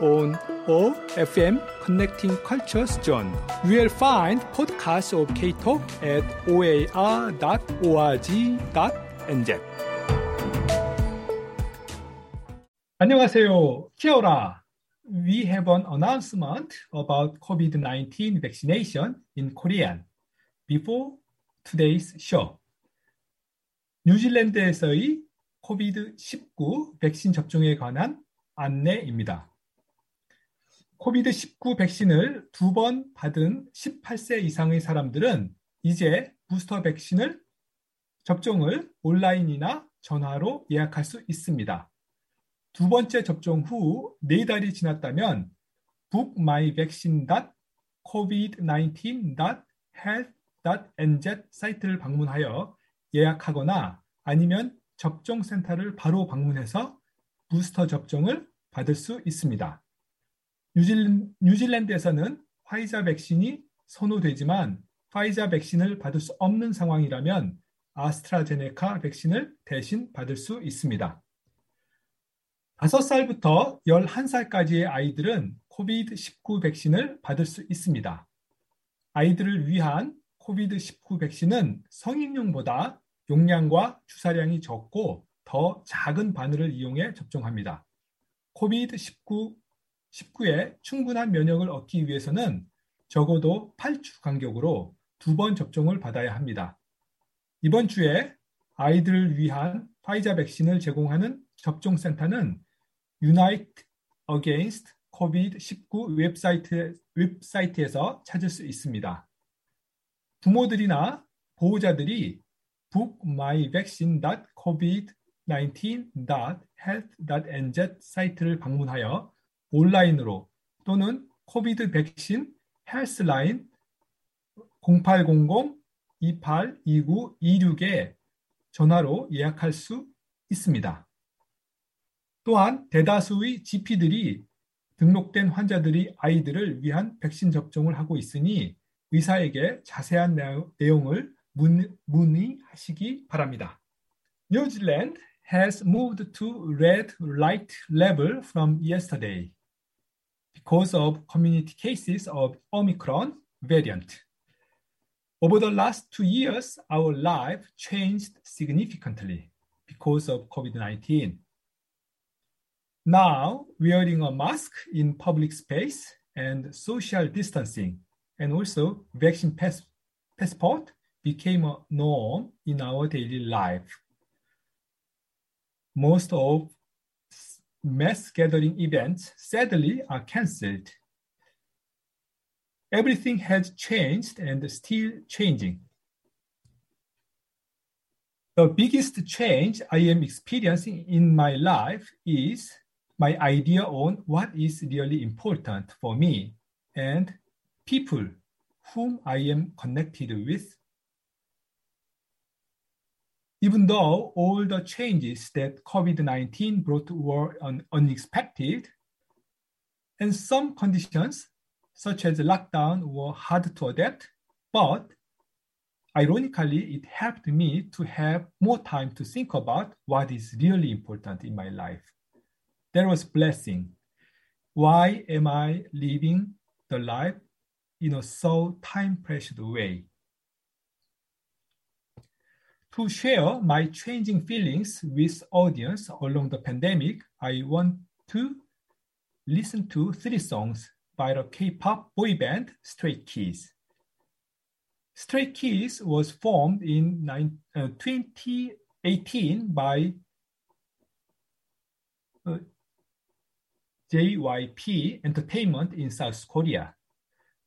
On OFM Connecting Cultures Zone. You will find podcasts of K-Talk at oar.org.nz. 안녕하세요. 키아라. We have an announcement about COVID-19 vaccination in Korean before today's show. 뉴질랜드에서의 코비드-19 백신 접종에 관한 안내입니다. 코비드-19 백신을 두 번 받은 18세 이상의 사람들은 이제 부스터 백신을 접종을 온라인이나 전화로 예약할 수 있습니다. 두 번째 접종 후네 달이 지났다면 bookmyvaccine.covid19.health.nz 사이트를 방문하여 예약하거나 아니면 접종센터를 바로 방문해서 부스터 접종을 받을 수 있습니다. 뉴질랜드에서는 화이자 백신이 선호되지만 화이자 백신을 받을 수 없는 상황이라면 아스트라제네카 백신을 대신 받을 수 있습니다. 5살부터 11살까지의 아이들은 코비드-19 백신을 받을 수 있습니다. 아이들을 위한 코비드-19 백신은 성인용보다 용량과 주사량이 적고 더 작은 바늘을 이용해 접종합니다. 코비드-19 19에 충분한 면역을 얻기 위해서는 적어도 8주 간격으로 두 번 접종을 받아야 합니다. 이번 주에 아이들을 위한 화이자 백신을 제공하는 접종센터는 Unite Against COVID-19 웹사이트, 웹사이트에서 찾을 수 있습니다. 부모들이나 보호자들이 bookmyvaccine.covid19.health.nz 사이트를 방문하여 온라인으로 또는 코비드 백신 헬스라인 0800-2829-26에 전화로 예약할 수 있습니다. 또한 대다수의 GP들이 등록된 환자들이 아이들을 위한 백신 접종을 하고 있으니 의사에게 자세한 내용을 문의하시기 바랍니다. 뉴질랜드 has moved to red light level from yesterday. Because of community cases of Omicron variant. Over the last two years, our life changed significantly because of COVID 19. Now, wearing a mask in public space and social distancing, and also vaccine pass- passport became a norm in our daily life. Most of mass gathering events sadly are cancelled. Everything has changed and still changing. The biggest change I am experiencing in my life is my idea on what is really important for me and people whom I am connected with even though all the changes that COVID 19 brought were un- unexpected, and some conditions, such as lockdown, were hard to adapt, but ironically, it helped me to have more time to think about what is really important in my life. There was blessing. Why am I living the life in a so time pressured way? To share my changing feelings with audience along the pandemic, I want to listen to three songs by the K-pop boy band Stray Kids. Stray Kids was formed in uh, 2018 by uh, JYP Entertainment in South Korea.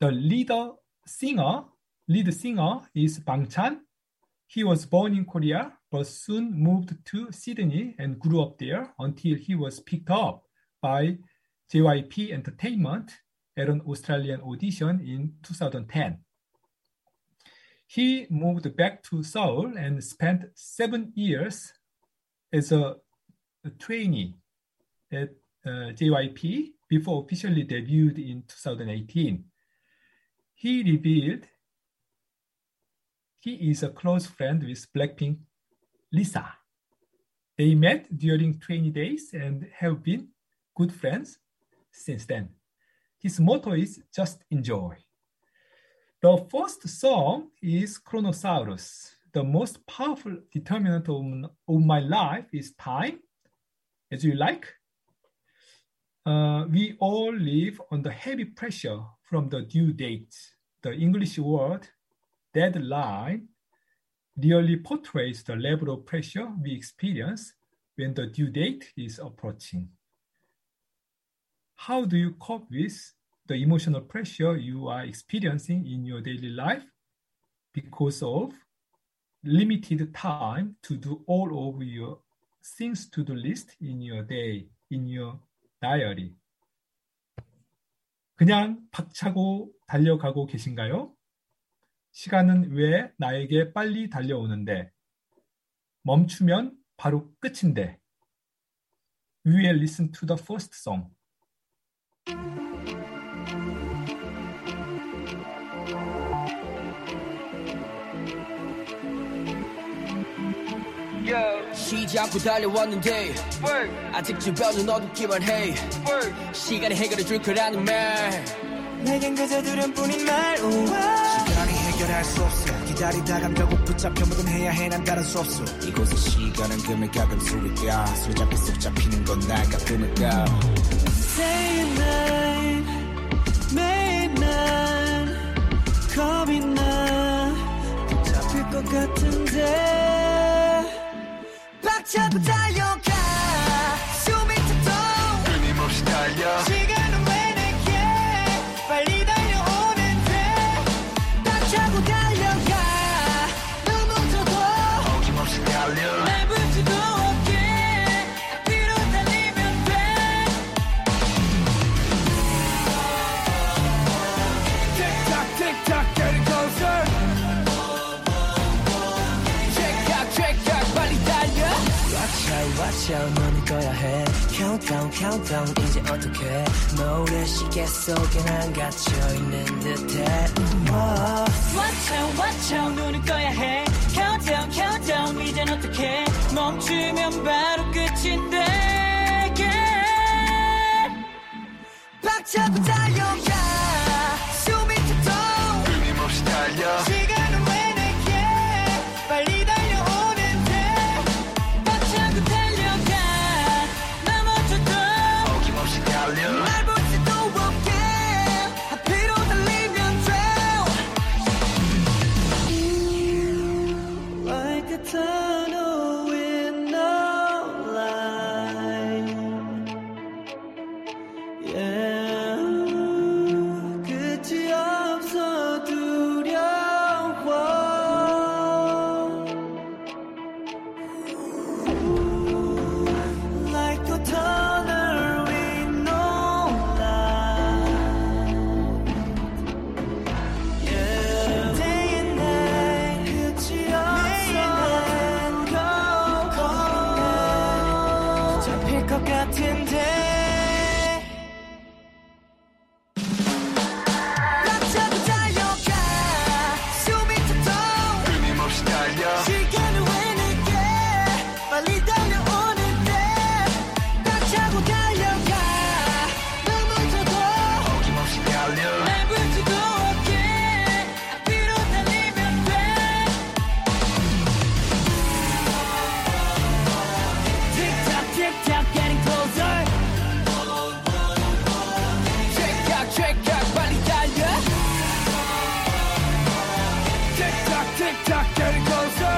The leader singer, lead singer is Bang Chan, he was born in Korea, but soon moved to Sydney and grew up there until he was picked up by JYP Entertainment at an Australian audition in 2010. He moved back to Seoul and spent seven years as a, a trainee at uh, JYP before officially debuted in 2018. He revealed he is a close friend with Blackpink Lisa. They met during trainee days and have been good friends since then. His motto is just enjoy. The first song is Chronosaurus. The most powerful determinant of, of my life is time, as you like. Uh, we all live under heavy pressure from the due date. The English word deadline really portrays the level of pressure we experience when the due date is approaching. How do you cope with the emotional pressure you are experiencing in your daily life because of limited time to do all of your things to do list in your day, in your diary. 그냥 박차고 달려가고 계신가요? 시간은 왜 나에게 빨리 달려오는데? 멈추면 바로 끝인데. We will listen to the first song. 쉬지 않고 달려왔는데. 아직 주변은 어둡기만 해. 시간이 해결해 줄 거라는 말. 내겐 그저 두려뿐인 말. 시간이 해결할 수 없어. 기다리다간 결국 붙잡혀 뭐든 해야 해. 난 다른 수 없어. 이곳의 시간은 금을 가끔 수리가 술 잡히 쏙 잡히는 건 날까 끊을까? Day and night 매일 난 겁이 나 붙잡힐 것 같은데. 박차고 모래시계 속에 난 갇혀있는 듯해 Watch out, watch out, 눈을 꺼야 해. Countdown, countdown, 이젠 어떡해. 멈추면 바로 끝인데. Yeah. 박차고 달려가 Tick-tock, tick-tock, getting closer.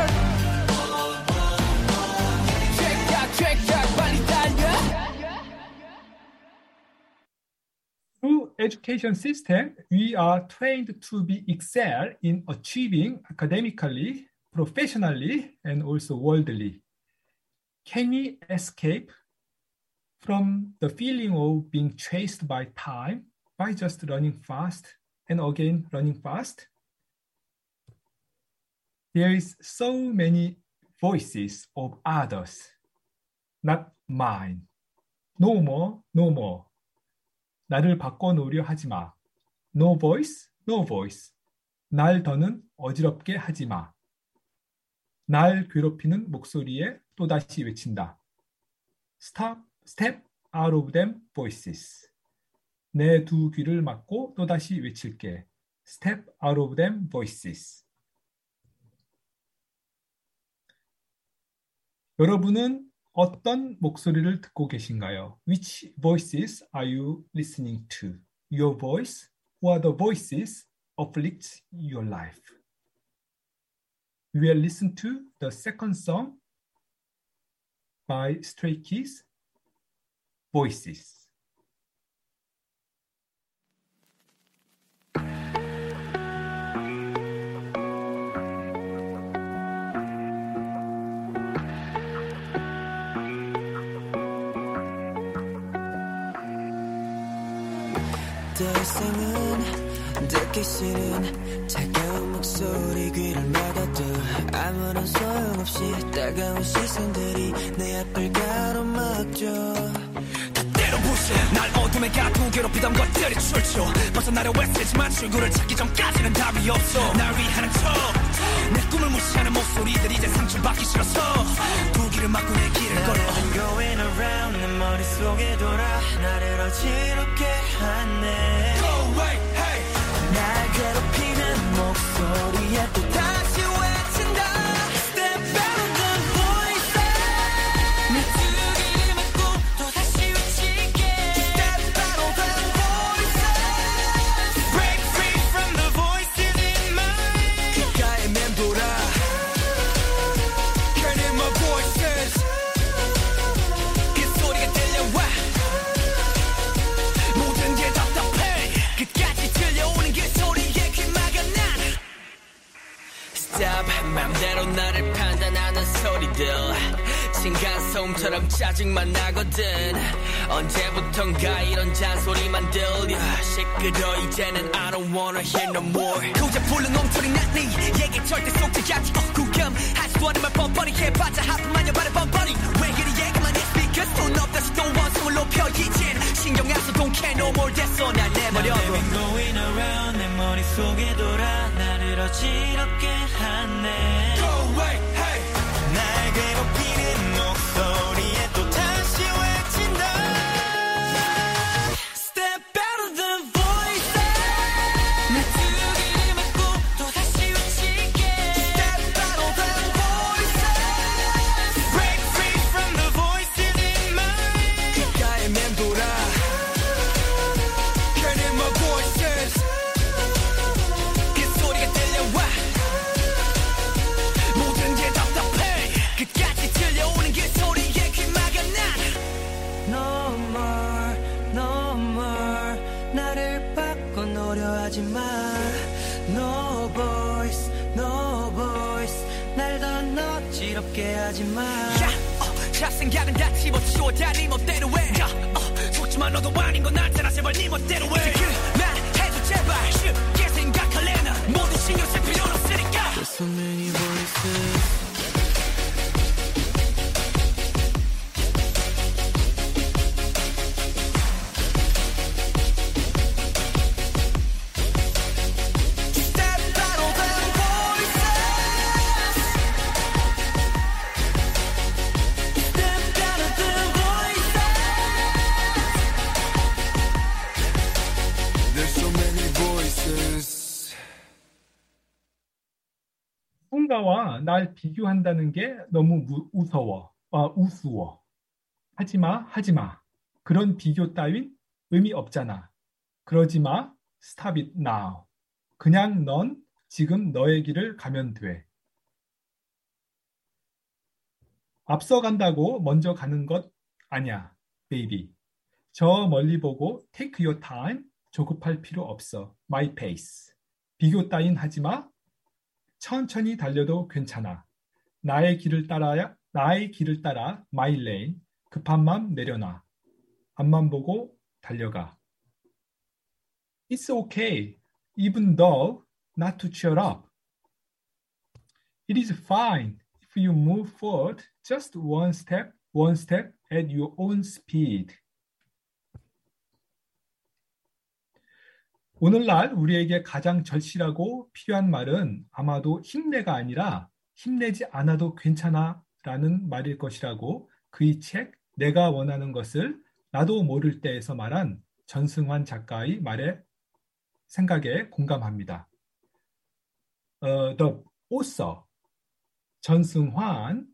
체크악 체크악 빨리 달려 Through education system, we are trained to be excel in achieving academically, professionally, and also worldly. Can we escape from the feeling of being chased by time by just running fast and again running fast? There is so many voices of others, not mine. No more, no more. 나를 바꿔놓으려 하지 마. No voice, no voice. 날 더는 어지럽게 하지 마. 날 괴롭히는 목소리에 또다시 외친다. Stop, step out of them voices. 내 두 귀를 막고 또다시 외칠게. Step out of them voices. 여러분은 어떤 목소리를 듣고 계신가요? Which voices are you listening to? Your voice or the voices afflict your life? We will listen to the second song by Stray Kids, Voices. 싫은 차가운 목소리 귀를 막아도 아무런 소용없이 따가운 시선들이 내 앞을 가로막죠. 때로 부신 날 어둠에 가두고 괴롭히던 것들이 출처. 벗어나려 애쓰지만 출구를 찾기 전까지는 답이 없어. 날 위하는 척내 꿈을 무시하는 목소리들이 이제 상처받기 싫어서. 두 귀를 막고 내 길을 걸어. Been going around 내 머릿속에 돌아. 나를 어지럽게 하네. Go away, at the 소리들 층간소음처럼 짜증만 나거든. 언제부턴가 이런 잔소리만 들려. 시끄러 이제는 I don't wanna hear no more. 고작 불른 엉터리 난네 얘기 절대 속지 않지 어 구경하지도 않은 말 뻔뻔히 해봤자 하품만 여발을 뻔뻔히. 왜 그리 얘기만 해? Speakers 손 없다시 또 원성을 높여 이젠. 신경 안 써 don't care no more. 됐어 I've been going around. 내 머릿속에 돌아. 나를 어지럽게 하네 날 비교한다는 게 너무 무, 무서워, 아, 우스워. 하지마, 하지마. 그런 비교 따윈 의미 없잖아. 그러지 마, stop it now. 그냥 넌 지금 너의 길을 가면 돼. 앞서간다고 먼저 가는 것 아니야, 베이비. 저 멀리 보고 take your time. 조급할 필요 없어. my pace. 비교 따윈 하지 마. 천천히 달려도 괜찮아. 나의 길을 따라야 나의 길을 따라 my lane. 급한 맘 내려놔. 앞만 보고 달려가. It's okay, even though not to cheer up. It is fine if you move forward just one step, one step at your own speed. 오늘날 우리에게 가장 절실하고 필요한 말은 아마도 힘내가 아니라 힘내지 않아도 괜찮아 라는 말일 것이라고 그의 책 내가 원하는 것을 나도 모를 때에서 말한 전승환 작가의 말에 생각에 공감합니다. Uh, the author 전승환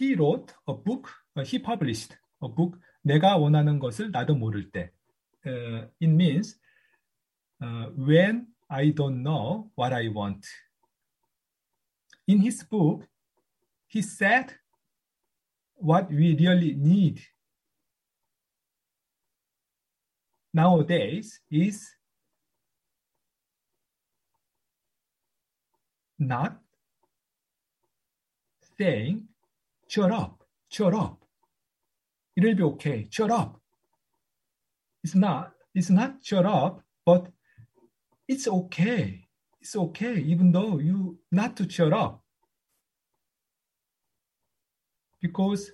he wrote a book, uh, he published a book 내가 원하는 것을 나도 모를 때. Uh, it means uh, when I don't know what I want. In his book, he said what we really need nowadays is not saying, shut up, shut up. It'll be okay, shut up. It's not, it's not shut up, but it's okay. It's okay, even though you not to shut up. Because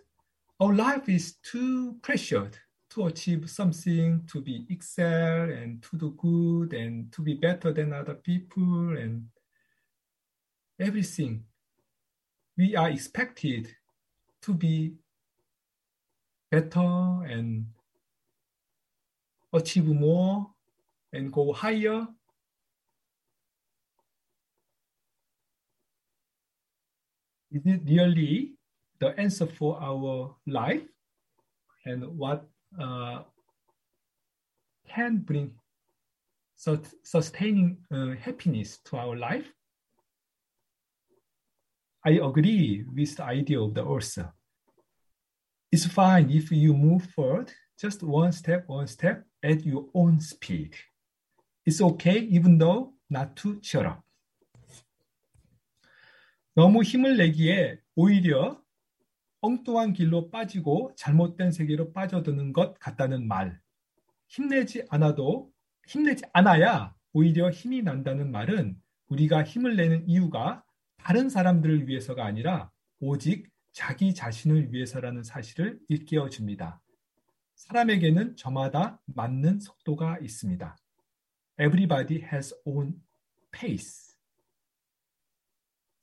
our life is too pressured to achieve something, to be excel and to do good and to be better than other people and everything. We are expected to be better and achieve more and go higher. Is it really the answer for our life and what uh, can bring sus- sustaining uh, happiness to our life? I agree with the idea of the author. It's fine if you move forward just one step, one step at your own speed. It's okay even though not to shut up. 너무 힘을 내기에 오히려 엉뚱한 길로 빠지고 잘못된 세계로 빠져드는 것 같다는 말. 힘내지 않아도 힘내지 않아야 오히려 힘이 난다는 말은 우리가 힘을 내는 이유가 다른 사람들을 위해서가 아니라 오직 자기 자신을 위해서라는 사실을 일깨워 줍니다. 사람에게는 저마다 맞는 속도가 있습니다. Everybody has own pace.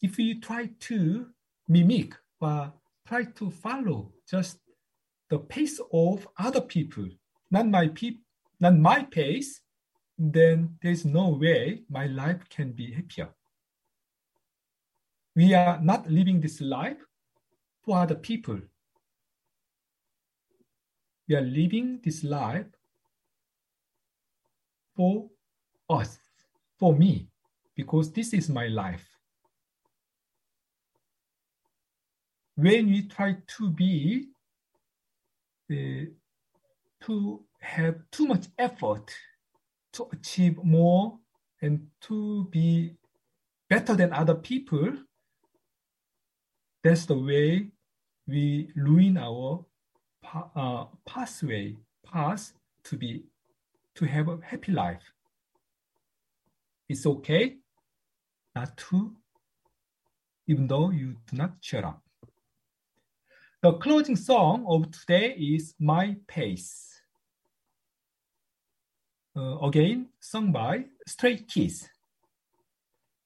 If you try to mimic or try to follow just the pace of other people, not my peop- not my pace, then there's no way my life can be happier. We are not living this life for other people. We are living this life for us, for me, because this is my life. When we try to be, uh, to have too much effort to achieve more and to be better than other people, that's the way we ruin our uh, pathway, path to be, to have a happy life. It's okay not to, even though you do not shut up. The closing song of today is My Pace. Uh, again, sung by Stray Kids.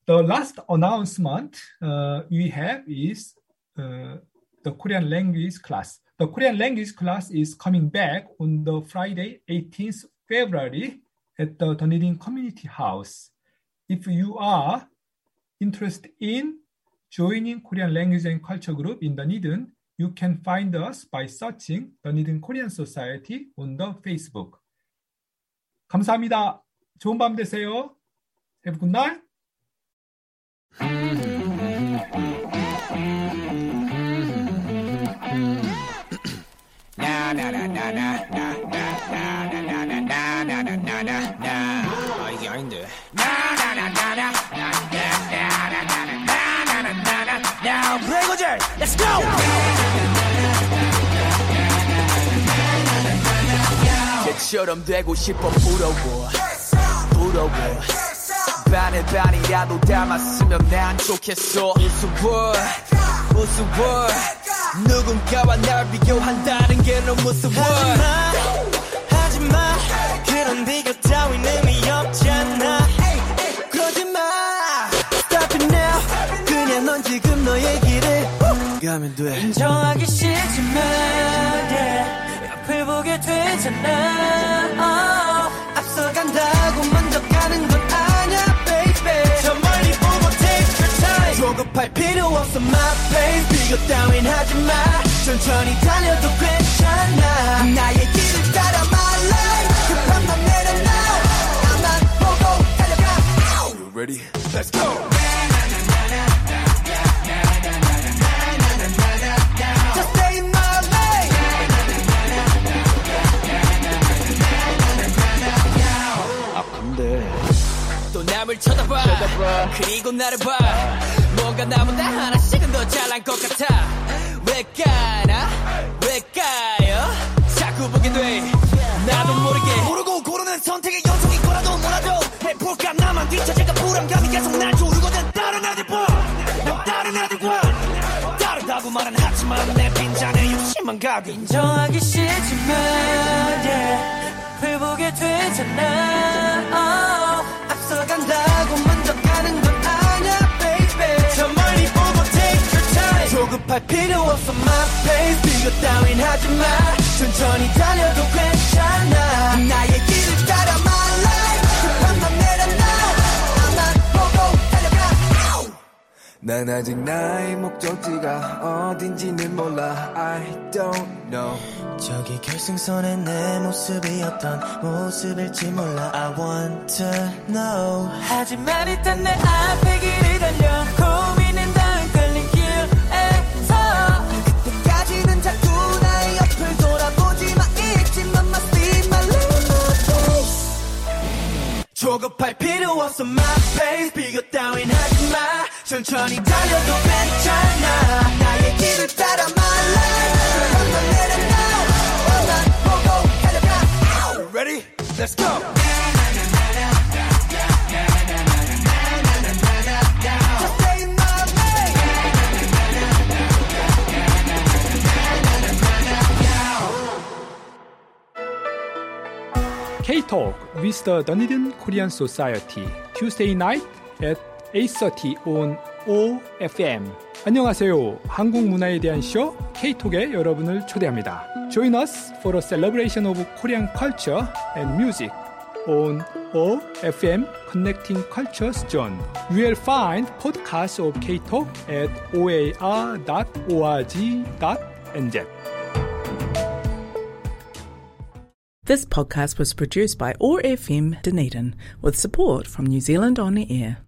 The last announcement uh, we have is uh, the Korean language class. The Korean language class is coming back on the Friday, 18th February at the Dunedin Community House. If you are interested in joining Korean language and culture group in Dunedin, you can find us by searching Dunedin Korean Society on the Facebook. 감사합니다. 좋은 밤 되세요. Have a good night. down. 브레이거젤, let's go! 얘처럼 되고 싶어 부러워. 부러워. 반을 반이라도 담았으면 난 좋겠어. 우스워. 우스워. 누군가와 날 비교한다는 게 너무 무서워. 하지마. 가면 돼. 인정하기 싫지만 yeah, 옆을 보게 되잖아. Oh, 앞서간다고 먼저 가는 건 아냐 baby. 저 멀리 보고 take your time. 조급할 필요 없어 my pace 비교 따윈 하지마. 천천히 달려도 괜찮아. 나의 길을 따라 my life. 급한 맘 내려놔. 나만 보고 달려가. You ready? Let's go 또 남을 쳐다봐, 그리고 나를 봐. 뭔가 나보다 하나씩은 더 잘난 것 같아. 왜 까나? 왜 까요? 자꾸 보게 돼. 나도 모르게. 모르고 고르는 선택의 연속인 거라도 뭐라도 해볼까 나만 뒤처질까 불안감이 계속 날 조르거든. 다른 애들과 난 다른 애들과 다르다고 말은 하지만 내 빈잔에 욕심만 가득. 인정하기 싫지만 yeah, 보게 되잖아. Oh, 앞서간다고 먼저 가는 건 아냐 baby. 저 멀리 보고 take your time. 조급할 필요 없어 my pace 비교 따윈 하지마. 천천히 달려도 괜찮아. 나의 난 아직 나의 목적지가 어딘지는 몰라. I don't know. 저기 결승선에 내 모습이 어떤 모습일지 몰라. I want to know. 하지만 일단 내 앞에 길을 달려. 고민은 다 헷갈린 길에서 그때까지는 자꾸 나의 옆을 돌아보지 마. 잊지만 must be my limit 조급할 필요 없어. My pace 비교 따윈 하지마 천천히 달려도 괜찮아 나의 길을 따라 my life 한번 내려놔 너만 보고 달려가 Ready? Let's go Just stay in my lane K-Talk with the Dunedin Korean Society Tuesday night at 8.30 on OFM 안녕하세요. 한국 문화에 대한 쇼 K-Talk에 여러분을 초대합니다. Join us for a celebration of Korean culture and music on OFM Connecting Cultures Zone. You will find podcasts of K-Talk at oar.org.nz. This podcast was produced by OAR FM Dunedin with support from New Zealand On the Air.